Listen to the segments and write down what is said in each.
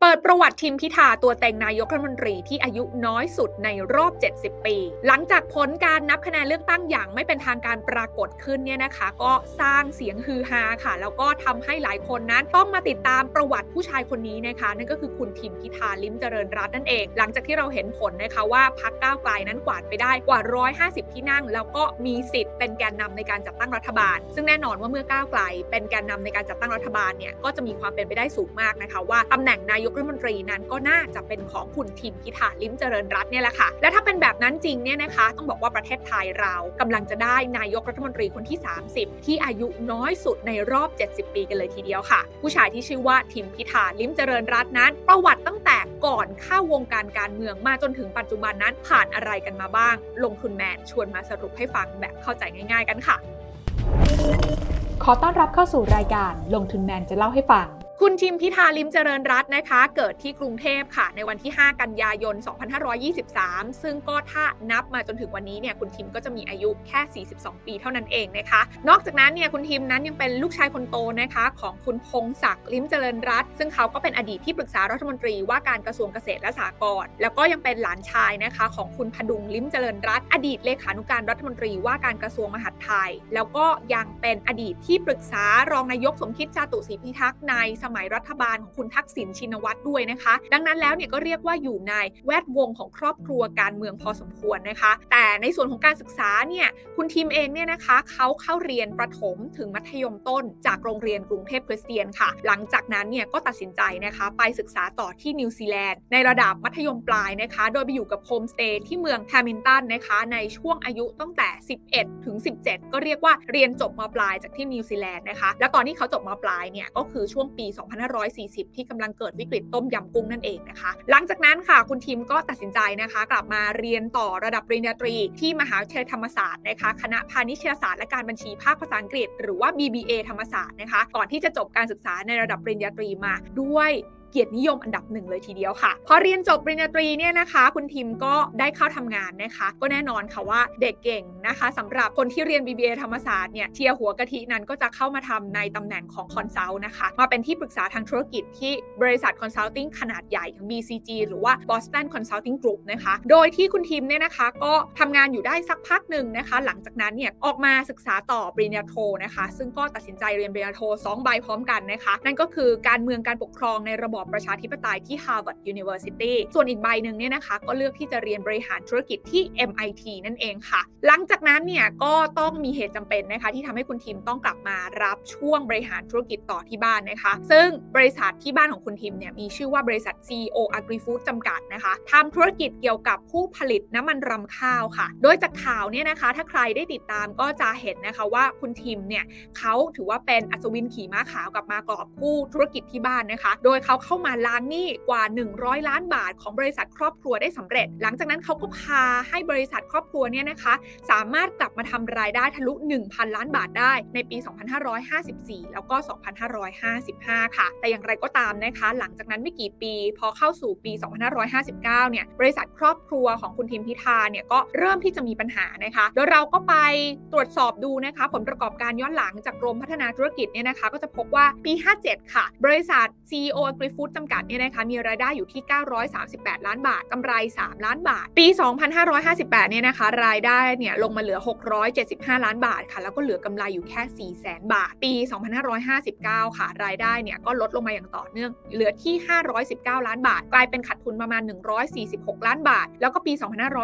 เปิดประวัติทิมพิธาตัวเต็งนายกรัฐมนตรีที่อายุน้อยสุดในรอบ 70 ปี หลังจากผลการนับคะแนนเลือกตั้งอย่างไม่เป็นทางการปรากฏขึ้นเนี่ยนะคะ ก็สร้างเสียงฮือฮาค่ะ แล้วก็ทำให้หลายคนนั้นต้องมาติดตามประวัติผู้ชายคนนี้นะคะ นั่นก็คือคุณทิมพิธาลิ้มเจริญรัตน์นั่นเอง หลังจากที่เราเห็นผลนะคะว่าพักก้าวไกลนั้นกวาดไปได้กว่า 150 ที่นั่ง แล้วก็มีสิทธิ์เป็นแกนนำในการจัดตั้งรัฐบาล ซึ่งแน่นอนว่าเมื่อก้าวไกล เป็นแกนนำในการจัดตั้งรัฐบาลเนี่ยก็จะมีความเป็นไปได้สูงมากนะคะว่าตำแหน่งนายกรัฐมนตรีนั้นก็น่าจะเป็นของคุณทิมพิธาลิ้มเจริญรัตน์เนี่ยแหละค่ะ และถ้าเป็นแบบนั้นจริงเนี่ยนะคะ ต้องบอกว่าประเทศไทยเรากำลังจะได้นายกรัฐมนตรีคนที่ 30 ที่อายุน้อยสุดในรอบ 70 ปีกันเลยทีเดียวค่ะ ผู้ชายที่ชื่อว่าทิมพิธาลิ้มเจริญรัตน์นั้น ประวัติตั้งแต่ก่อนเข้าวงการการเมืองมาจนถึงปัจจุบันนั้นผ่านอะไรกันมาบ้าง ลงทุนแมนชวนมาสรุปให้ฟังแบบเข้าใจง่าย ๆ กันค่ะ ขอต้อนรับเข้าสู่รายการลงทุนแมนจะเล่าให้ฟัง คุณทิมพิธาลิมเจริญรัตน์นะคะ เกิดที่กรุงเทพค่ะ ในวันที่ 5 กันยายน 2523 ซึ่งก็ถ้านับมาจนถึงวันนี้เนี่ยคุณทิมก็จะมีอายุแค่ 42 ปีเท่านั้นเองนะคะ นอกจากนั้นเนี่ยคุณทิมนั้นยังเป็นลูกชายคนโตนะคะ ของคุณพงศักดิ์ลิมเจริญรัตน์ซึ่งเขาก็เป็นอดีตที่ปรึกษารัฐมนตรีว่าการกระทรวงเกษตรและสหกรณ์แล้วก็ยังเป็นหลานชายนะคะ ของคุณพดุงลิมเจริญรัตน์อดีตเลขานุการรัฐมนตรีว่าการกระทรวงมหาดไทย แล้วก็ยังเป็นอดีตที่ปรึกษารองนายกสมคิดจาตุศรีพิทักษ์ในสมัยรัฐบาลของคุณทักษิณชินวัตรด้วยนะคะ ดังนั้นแล้วเนี่ยก็เรียกว่าอยู่ในแวดวงของครอบครัวการเมืองพอสมควรนะคะ แต่ในส่วนของการศึกษาเนี่ยคุณทิมเองเนี่ยนะคะเขาเข้าเรียนประถมถึงมัธยมต้น จากโรงเรียนกรุงเทพคริสเตียนค่ะ หลังจากนั้นเนี่ยก็ตัดสินใจนะคะ ไปศึกษาต่อที่นิวซีแลนด์ในระดับมัธยมปลายนะคะ โดยไปอยู่กับโฮมสเตย์ที่เมืองแฮมิลตันนะคะในช่วงอายุตั้งแต่ 11 ถึง 17 ก็เรียกว่าเรียนจบม.ปลายจากที่นิวซีแลนด์นะคะ แล้วตอนที่เขาจบม.ปลายเนี่ยก็คือช่วงปี2540 ที่กำลังเกิดวิกฤตต้มยำกุ้งนั่นเองนะคะ หลังจากนั้นค่ะคุณทิมก็ตัดสินใจนะคะ กลับมาเรียนต่อระดับปริญญาตรี ที่มหาวิทยาลัยธรรมศาสตร์นะคะ คณะพาณิชยศาสตร์และการบัญชีภาคภาษาอังกฤษ หรือว่า BBA ธรรมศาสตร์นะคะ ก่อนที่จะจบการศึกษาในระดับปริญญาตรีมาด้วย เกียรตินิยมอันดับหนึ่งเลยทีเดียวค่ะ พอเรียนจบปริญญาตรีเนี่ยนะคะ คุณทิมก็ได้เข้าทำงานนะคะ ก็แน่นอนค่ะว่าเด็กเก่งนะคะสำหรับคนที่เรียน BBA ธรรมศาสตร์เนี่ย tier หัวกะทินั้นก็จะเข้ามาทำในตำแหน่งของ consult นะคะ มาเป็นที่ปรึกษาทางธุรกิจที่บริษัทคอนซัลทิงขนาดใหญ่อย่าง BCG หรือว่า Boston Consulting Group นะคะ โดยที่คุณทิมเนี่ยนะคะ ก็ทำงานอยู่ได้สักพักหนึ่งนะคะ หลังจากนั้นเนี่ยออกมาศึกษาต่อปริญญาโทนะคะ ซึ่งก็ตัดสินใจเรียนปริญญาโท2ใบพร้อมกันนะคะ นั่นก็คือการเมืองการปกครองในระบอบประชาธิปไตยที่ Harvard University ส่วนอีกใบหนึ่งเนี่ยนะคะ ก็เลือกที่จะเรียนบริหารธุรกิจที่ MIT นั่นเองค่ะ หลังจากนั้นเนี่ยก็ต้องมีเหตุจำเป็นนะคะ ที่ทำให้คุณทีมต้องกลับมารับช่วงบริหารธุรกิจต่อที่บ้านนะคะ ซึ่งบริษัทที่บ้านของคุณทีมเนี่ยมีชื่อว่าบริษัท CEO Agri Food จำกัดนะคะทำธุรกิจเกี่ยวกับผู้ผลิตน้ำมันรำข้าวค่ะ โดยจากข่าวเนี่ยนะคะ ถ้าใครได้ติดตามก็จะเห็นนะคะว่าคุณทีมเนี่ยเขาถือว่าเป็นอัศวินขี่ม้าขาวกับมากอบกู้ธุรกิจที่บ้านนะคะ โดยเขาเข้ามาล้างหนี้กว่า 100 ล้านบาทของบริษัทครอบครัวได้สำเร็จ หลังจากนั้นเขาก็พาให้บริษัทครอบครัวเนี่ยนะคะ สามารถกลับมาทำรายได้ทะลุ 1,000 ล้านบาทได้ในปี 2554 แล้วก็ 2555 ค่ะ แต่อย่างไรก็ตามนะคะ หลังจากนั้นไม่กี่ปีพอเข้าสู่ปี 2559 เนี่ยบริษัทครอบครัวของคุณทิมพิธาเนี่ยก็เริ่มที่จะมีปัญหานะคะโดยเราก็ไปตรวจสอบดูนะคะ ผลประกอบการย้อนหลังจากกรมพัฒนาธุรกิจเนี่ยนะคะ ก็จะพบว่าปี 57 ค่ะ บริษัท CEO AgriFood จำกัดเนี่ยนะคะมีรายได้อยู่ที่ 938 ล้านบาทกำไร 3 ล้านบาท ปี 2558 เนี่ยนะคะรายได้เนี่ยลงมาเหลือ 675 ล้านบาทค่ะ แล้วก็เหลือกำไรอยู่แค่ 4 0 0 0 0 0 บาท ปี 2559 ค่ะ รายได้เนี่ยก็ลดลงมาอย่างต่อเนื่อง เหลือที่ 519 ล้านบาท กลายเป็นขาดทุนประมาณ 146 ล้านบาท แล้วก็ปี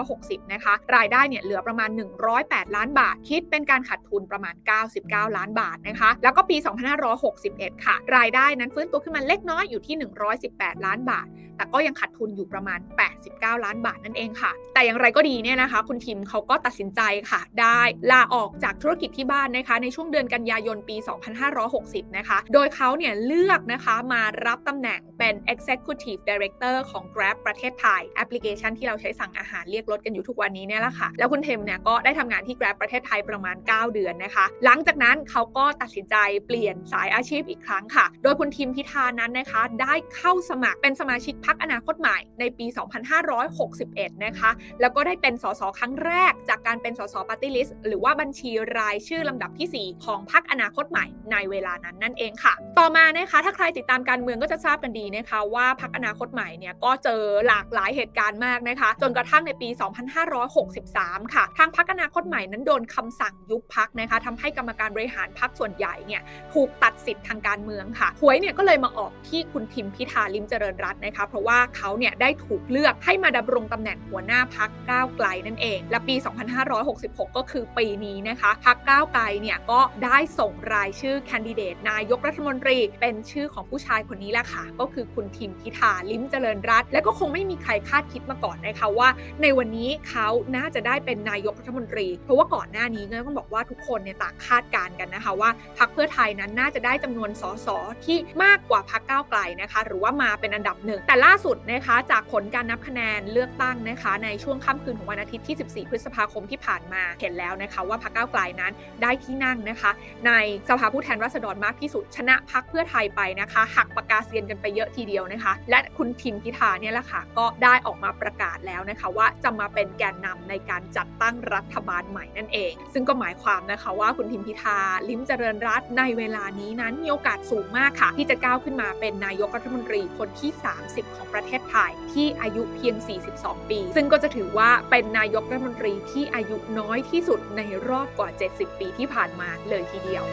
2560 นะคะ รายได้เนี่ยเหลือประมาณ 108 ล้านบาท คิดเป็นการขาดทุนประมาณ 99 ล้านบาทนะคะ แล้วก็ปี 2561 ค่ะ รายได้นั้นฟื้นตัวขึ้นมาเล็กน้อยอยู่ที่118 ล้านบาท แต่ก็ยังขาดทุนอยู่ประมาณ 89 ล้านบาทนั่นเองค่ะ แต่อย่างไรก็ดีเนี่ยนะคะ คุณทิมเขาก็ตัดสินใจค่ะ ได้ลาออกจากธุรกิจที่บ้านนะคะ ในช่วงเดือนกันยายนปี 2560 นะคะ โดยเขาเนี่ยเลือกนะคะมารับตำแหน่งเป็น Executive Director ของ Grab ประเทศไทย แอปพลิเคชันที่เราใช้สั่งอาหารเรียกรถกันอยู่ทุกวันนี้เนี่ยแหละค่ะ แล้วคุณทิมเนี่ยก็ได้ทำงานที่ Grab ประเทศไทยประมาณ 9 เดือนนะคะ หลังจากนั้นเขาก็ตัดสินใจเปลี่ยนสายอาชีพอีกครั้งค่ะ โดยคุณทิมพิธานั้นนะคะ ได้เข้าสมัครเป็นสมาชิกพรรคพรรคอนาคตใหม่ในปี 2561 นะคะ แล้วก็ได้เป็นสสครั้งแรกจากการเป็นสสปาร์ตี้ลิสต์หรือว่าบัญชีรายชื่อลำดับที่ 4 ของพรรคอนาคตใหม่ในเวลานั้นนั่นเองค่ะ ต่อมานะคะ ถ้าใครติดตามการเมืองก็จะทราบกันดีนะคะ ว่าพรรคอนาคตใหม่เนี่ยก็เจอหลากหลายเหตุการณ์มากนะคะ จนกระทั่งในปี 2563 ค่ะ ทางพรรคอนาคตใหม่นั้นโดนคำสั่งยุบพรรคนะคะทำให้กรรมการบริหารพรรคส่วนใหญ่เนี่ยถูกตัดสิทธิ์ทางการเมืองค่ะหวยเนี่ยก็เลยมาออกที่คุณทิมพิธาลิมเจริญรัตน์นะคะเพราะว่าเขาเนี่ยได้ถูกเลือกให้มาดำรงตำแหน่งหัวหน้าพรรคก้าวไกลนั่นเอง และปี 2566 ก็คือปีนี้นะคะพักก้าวไกลเนี่ยก็ได้ส่งรายชื่อแคนดิเดตนายกรัฐมนตรี เป็นชื่อของผู้ชายคนนี้แหละค่ะ ก็คือคุณทิมพิธาลิมเจริญรัตน์และก็คงไม่มีใครคาดคิดมาก่อนนะคะว่า ในวันนี้เขาน่าจะได้เป็นนายกรัฐมนตรี เพราะว่าก่อนหน้านี้ก็ต้องบอกว่าทุกคนเนี่ยต่างคาดการณ์กันนะคะว่าพักเพื่อไทยนั้นน่าจะได้จำนวนสสที่มากกว่าพักก้าวไกลนะคะ หรือว่ามาเป็นอันดับหนึ่งแต่ล่าสุดนะคะจากผลการนับคะแนนเลือกตั้งนะคะในช่วงค่ำคืนของวันอาทิตย์ที่ 14 พฤษภาคมที่ผ่านมาเห็นแล้วนะคะว่าพักก้าวไกลนั้นได้ที่นั่งนะคะ ในสภาผู้แทนราษฎรมากที่สุด ชนะพักเพื่อไทยไปนะคะหักปากกาเซียนกันไปเยอะทีเดียวนะคะ และคุณทิมพิธาเนี่ยแหละค่ะก็ได้ออกมาประกาศแล้วนะคะว่าจะมาเป็นแกนนำในการจัดตั้งรัฐบาลใหม่นั่นเอง ซึ่งก็หมายความนะคะว่าคุณทิมพิธาลิมเจริญรัตน์ในเวลานี้นั้นมีโอกาสสูงมากค่ะ ที่จะก้าวขึ้นมาเป็นนายกรัฐมนตรีคนที่ 30ของประเทศไทยที่อายุเพียง 42 ปี ซึ่งก็จะถือว่าเป็นนายกรัฐมนตรีที่อายุน้อยที่สุดในรอบกว่า 70 ปีที่ผ่านมาเลยทีเดียว